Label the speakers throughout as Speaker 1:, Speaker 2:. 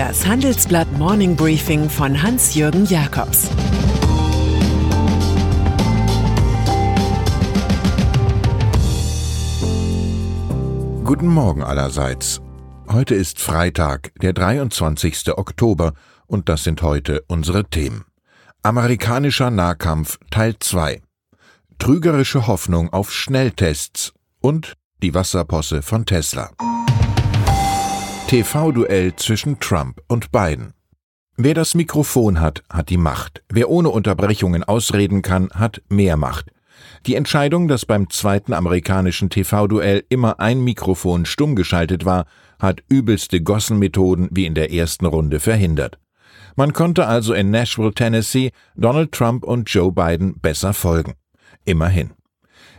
Speaker 1: Das Handelsblatt Morning Briefing von Hans-Jürgen Jakobs
Speaker 2: Guten Morgen allerseits. Heute ist Freitag, der 23. Oktober, und das sind heute unsere Themen. Amerikanischer Nahkampf Teil 2. Trügerische Hoffnung auf Schnelltests und die Wasserposse von Tesla. TV-Duell zwischen Trump und Biden. Wer das Mikrofon hat, hat die Macht. Wer ohne Unterbrechungen ausreden kann, hat mehr Macht. Die Entscheidung, dass beim zweiten amerikanischen TV-Duell immer ein Mikrofon stumm geschaltet war, hat übelste Gossenmethoden wie in der ersten Runde verhindert. Man konnte also in Nashville, Tennessee Donald Trump und Joe Biden besser folgen. Immerhin.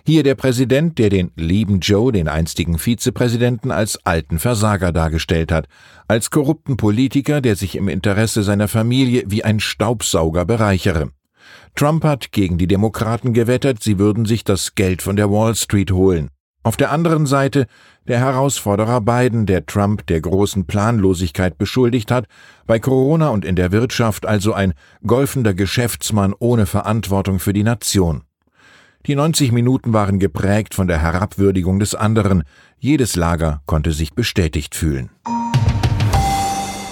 Speaker 2: Hier der Präsident, der den lieben Joe, den einstigen Vizepräsidenten, als alten Versager dargestellt hat, als korrupten Politiker, der sich im Interesse seiner Familie wie ein Staubsauger bereichere. Trump hat gegen die Demokraten gewettert, sie würden sich das Geld von der Wall Street holen. Auf der anderen Seite der Herausforderer Biden, der Trump der großen Planlosigkeit beschuldigt hat, bei Corona und in der Wirtschaft also ein golfender Geschäftsmann ohne Verantwortung für die Nation. Die 90 Minuten waren geprägt von der Herabwürdigung des anderen. Jedes Lager konnte sich bestätigt fühlen.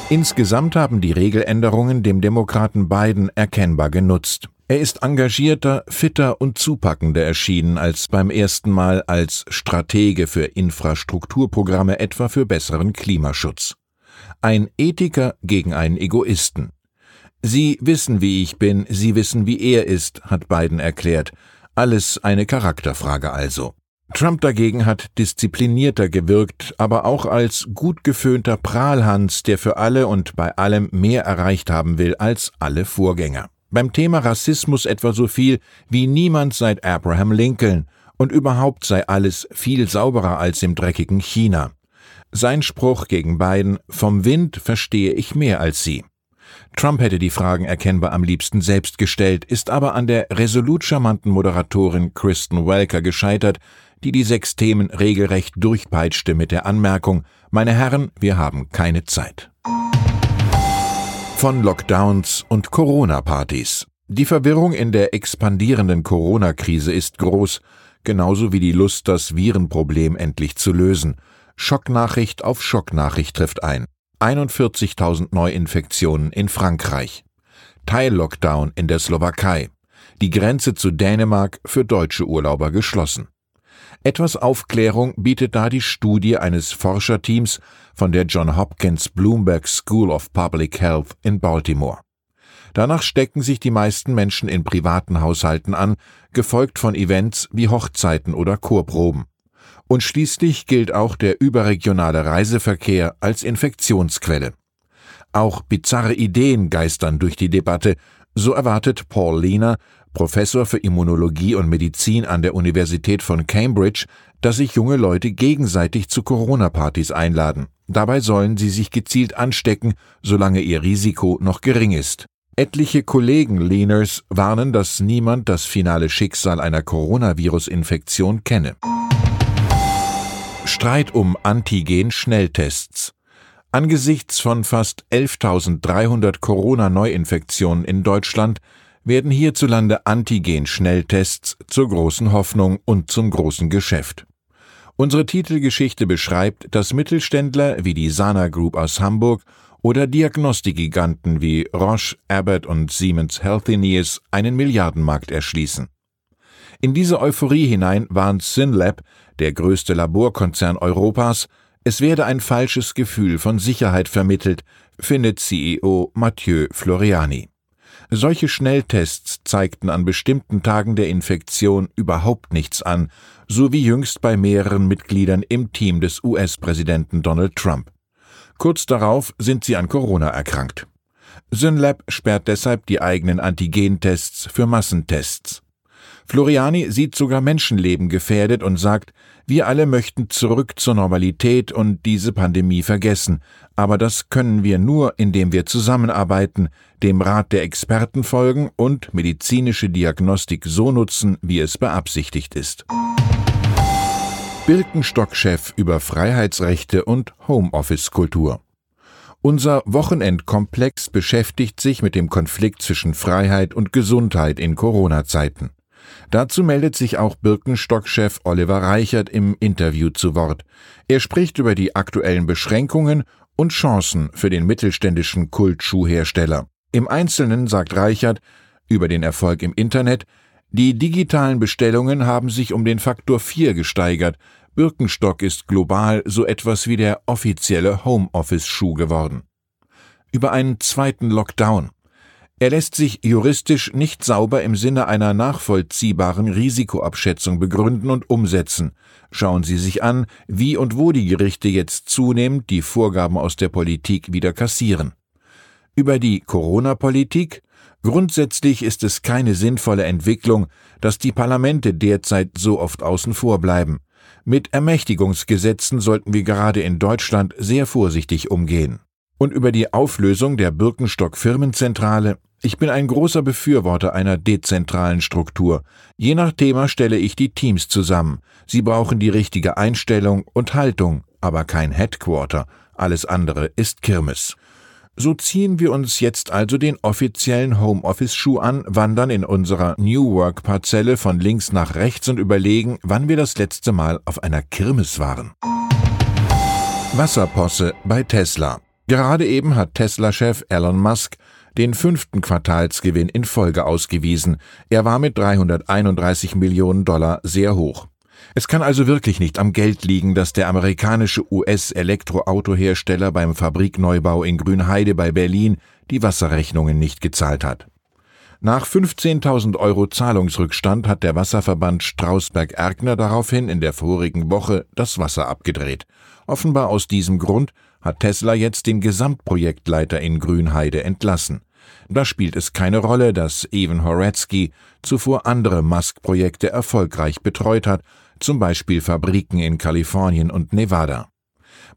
Speaker 2: Insgesamt haben die Regeländerungen dem Demokraten Biden erkennbar genutzt. Er ist engagierter, fitter und zupackender erschienen als beim ersten Mal als Stratege für Infrastrukturprogramme etwa für besseren Klimaschutz. Ein Ethiker gegen einen Egoisten. Sie wissen, wie ich bin, Sie wissen, wie er ist, hat Biden erklärt. Alles eine Charakterfrage also. Trump dagegen hat disziplinierter gewirkt, aber auch als gut geföhnter Prahlhans, der für alle und bei allem mehr erreicht haben will als alle Vorgänger. Beim Thema Rassismus etwa so viel wie niemand seit Abraham Lincoln und überhaupt sei alles viel sauberer als im dreckigen China. Sein Spruch gegen Biden, vom Wind verstehe ich mehr als Sie. Trump hätte die Fragen erkennbar am liebsten selbst gestellt, ist aber an der resolut charmanten Moderatorin Kristen Welker gescheitert, die die sechs Themen regelrecht durchpeitschte mit der Anmerkung, meine Herren, wir haben keine Zeit. Von Lockdowns und Corona-Partys. Die Verwirrung in der expandierenden Corona-Krise ist groß, genauso wie die Lust, das Virenproblem endlich zu lösen. Schocknachricht auf Schocknachricht trifft ein. 41.000 Neuinfektionen in Frankreich. Teil-Lockdown in der Slowakei. Die Grenze zu Dänemark für deutsche Urlauber geschlossen. Etwas Aufklärung bietet da die Studie eines Forscherteams von der John Hopkins Bloomberg School of Public Health in Baltimore. Danach stecken sich die meisten Menschen in privaten Haushalten an, gefolgt von Events wie Hochzeiten oder Chorproben. Und schließlich gilt auch der überregionale Reiseverkehr als Infektionsquelle. Auch bizarre Ideen geistern durch die Debatte, so erwartet Paul Lehner, Professor für Immunologie und Medizin an der Universität von Cambridge, dass sich junge Leute gegenseitig zu Corona-Partys einladen. Dabei sollen sie sich gezielt anstecken, solange ihr Risiko noch gering ist. Etliche Kollegen Lehners warnen, dass niemand das finale Schicksal einer Coronavirus-Infektion kenne. Streit um Antigen-Schnelltests. Angesichts von fast 11.300 Corona-Neuinfektionen in Deutschland werden hierzulande Antigen-Schnelltests zur großen Hoffnung und zum großen Geschäft. Unsere Titelgeschichte beschreibt, dass Mittelständler wie die Sana Group aus Hamburg oder Diagnostikgiganten wie Roche, Abbott und Siemens Healthineers einen Milliardenmarkt erschließen. In diese Euphorie hinein warnt Synlab, der größte Laborkonzern Europas, es werde ein falsches Gefühl von Sicherheit vermittelt, findet CEO Mathieu Floriani. Solche Schnelltests zeigten an bestimmten Tagen der Infektion überhaupt nichts an, so wie jüngst bei mehreren Mitgliedern im Team des US-Präsidenten Donald Trump. Kurz darauf sind sie an Corona erkrankt. Synlab sperrt deshalb die eigenen Antigentests für Massentests. Floriani sieht sogar Menschenleben gefährdet und sagt, wir alle möchten zurück zur Normalität und diese Pandemie vergessen, aber das können wir nur, indem wir zusammenarbeiten, dem Rat der Experten folgen und medizinische Diagnostik so nutzen, wie es beabsichtigt ist. Birkenstock-Chef über Freiheitsrechte und Homeoffice-Kultur. Unser Wochenendkomplex beschäftigt sich mit dem Konflikt zwischen Freiheit und Gesundheit in Corona-Zeiten. Dazu meldet sich auch Birkenstock-Chef Oliver Reichert im Interview zu Wort. Er spricht über die aktuellen Beschränkungen und Chancen für den mittelständischen Kultschuhhersteller. Im Einzelnen sagt Reichert über den Erfolg im Internet, die digitalen Bestellungen haben sich um den Faktor 4 gesteigert. Birkenstock ist global so etwas wie der offizielle Homeoffice-Schuh geworden. Über einen zweiten Lockdown. Er lässt sich juristisch nicht sauber im Sinne einer nachvollziehbaren Risikoabschätzung begründen und umsetzen. Schauen Sie sich an, wie und wo die Gerichte jetzt zunehmend die Vorgaben aus der Politik wieder kassieren. Über die Corona-Politik Grundsätzlich ist es keine sinnvolle Entwicklung, dass die Parlamente derzeit so oft außen vor bleiben. Mit Ermächtigungsgesetzen sollten wir gerade in Deutschland sehr vorsichtig umgehen. Und über die Auflösung der Birkenstock Firmenzentrale ich bin ein großer Befürworter einer dezentralen Struktur. Je nach Thema stelle ich die Teams zusammen. Sie brauchen die richtige Einstellung und Haltung, aber kein Headquarter. Alles andere ist Kirmes. So ziehen wir uns jetzt also den offiziellen Homeoffice-Schuh an, wandern in unserer New Work-Parzelle von links nach rechts und überlegen, wann wir das letzte Mal auf einer Kirmes waren. Wasserposse bei Tesla. Gerade eben hat Tesla-Chef Elon Musk den fünften Quartalsgewinn in Folge ausgewiesen. Er war mit 331 Millionen Dollar sehr hoch. Es kann also wirklich nicht am Geld liegen, dass der amerikanische US-Elektroautohersteller beim Fabrikneubau in Grünheide bei Berlin die Wasserrechnungen nicht gezahlt hat. Nach 15.000 Euro Zahlungsrückstand hat der Wasserverband Strausberg-Erkner daraufhin in der vorigen Woche das Wasser abgedreht. Offenbar aus diesem Grund hat Tesla jetzt den Gesamtprojektleiter in Grünheide entlassen. Da spielt es keine Rolle, dass Evan Horatzky zuvor andere Musk-Projekte erfolgreich betreut hat, zum Beispiel Fabriken in Kalifornien und Nevada.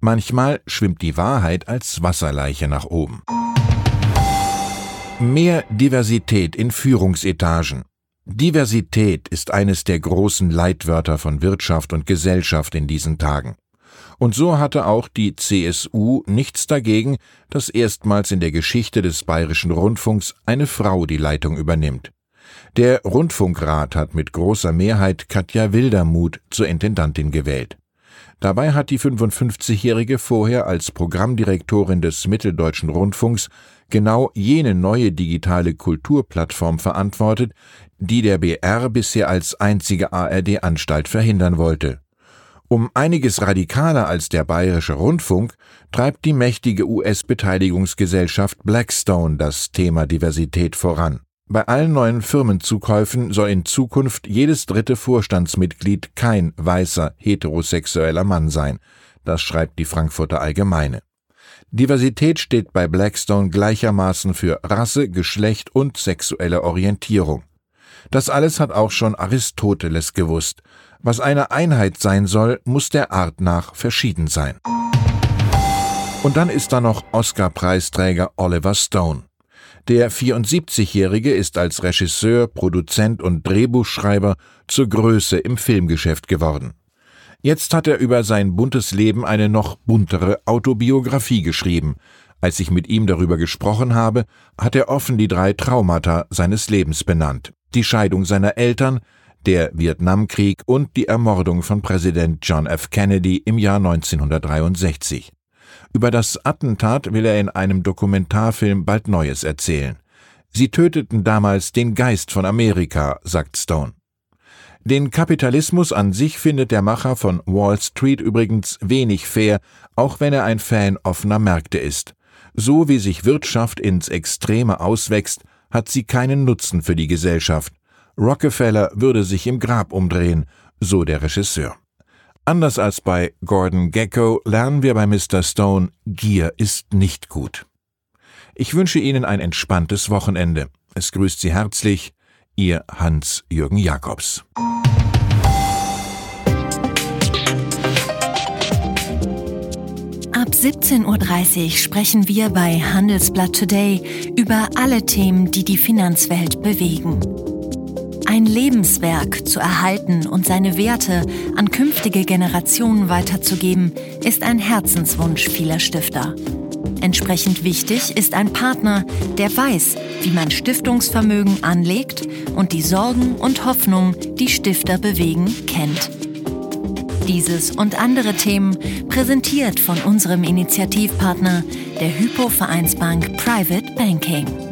Speaker 2: Manchmal schwimmt die Wahrheit als Wasserleiche nach oben. Mehr Diversität in Führungsetagen. Diversität ist eines der großen Leitwörter von Wirtschaft und Gesellschaft in diesen Tagen. Und so hatte auch die CSU nichts dagegen, dass erstmals in der Geschichte des bayerischen Rundfunks eine Frau die Leitung übernimmt. Der Rundfunkrat hat mit großer Mehrheit Katja Wildermuth zur Intendantin gewählt. Dabei hat die 55-Jährige vorher als Programmdirektorin des Mitteldeutschen Rundfunks genau jene neue digitale Kulturplattform verantwortet, die der BR bisher als einzige ARD-Anstalt verhindern wollte. Um einiges radikaler als der Bayerische Rundfunk treibt die mächtige US-Beteiligungsgesellschaft Blackstone das Thema Diversität voran. Bei allen neuen Firmenzukäufen soll in Zukunft jedes dritte Vorstandsmitglied kein weißer heterosexueller Mann sein. Das schreibt die Frankfurter Allgemeine. Diversität steht bei Blackstone gleichermaßen für Rasse, Geschlecht und sexuelle Orientierung. Das alles hat auch schon Aristoteles gewusst. Was eine Einheit sein soll, muss der Art nach verschieden sein. Und dann ist da noch Oscar-Preisträger Oliver Stone. Der 74-Jährige ist als Regisseur, Produzent und Drehbuchschreiber zur Größe im Filmgeschäft geworden. Jetzt hat er über sein buntes Leben eine noch buntere Autobiografie geschrieben. Als ich mit ihm darüber gesprochen habe, hat er offen die drei Traumata seines Lebens benannt. Die Scheidung seiner Eltern, der Vietnamkrieg und die Ermordung von Präsident John F. Kennedy im Jahr 1963. Über das Attentat will er in einem Dokumentarfilm bald Neues erzählen. Sie töteten damals den Geist von Amerika, sagt Stone. Den Kapitalismus an sich findet der Macher von Wall Street übrigens wenig fair, auch wenn er ein Fan offener Märkte ist. So wie sich Wirtschaft ins Extreme auswächst, hat sie keinen Nutzen für die Gesellschaft. Rockefeller würde sich im Grab umdrehen, so der Regisseur. Anders als bei Gordon Gecko lernen wir bei Mr. Stone, Gier ist nicht gut. Ich wünsche Ihnen ein entspanntes Wochenende. Es grüßt Sie herzlich, Ihr Hans-Jürgen Jakobs.
Speaker 3: Ab 17.30 Uhr sprechen wir bei Handelsblatt Today über alle Themen, die die Finanzwelt bewegen. Ein Lebenswerk zu erhalten und seine Werte an künftige Generationen weiterzugeben, ist ein Herzenswunsch vieler Stifter. Entsprechend wichtig ist ein Partner, der weiß, wie man Stiftungsvermögen anlegt und die Sorgen und Hoffnungen, die Stifter bewegen, kennt. Dieses und andere Themen präsentiert von unserem Initiativpartner, der Hypo Vereinsbank Private Banking.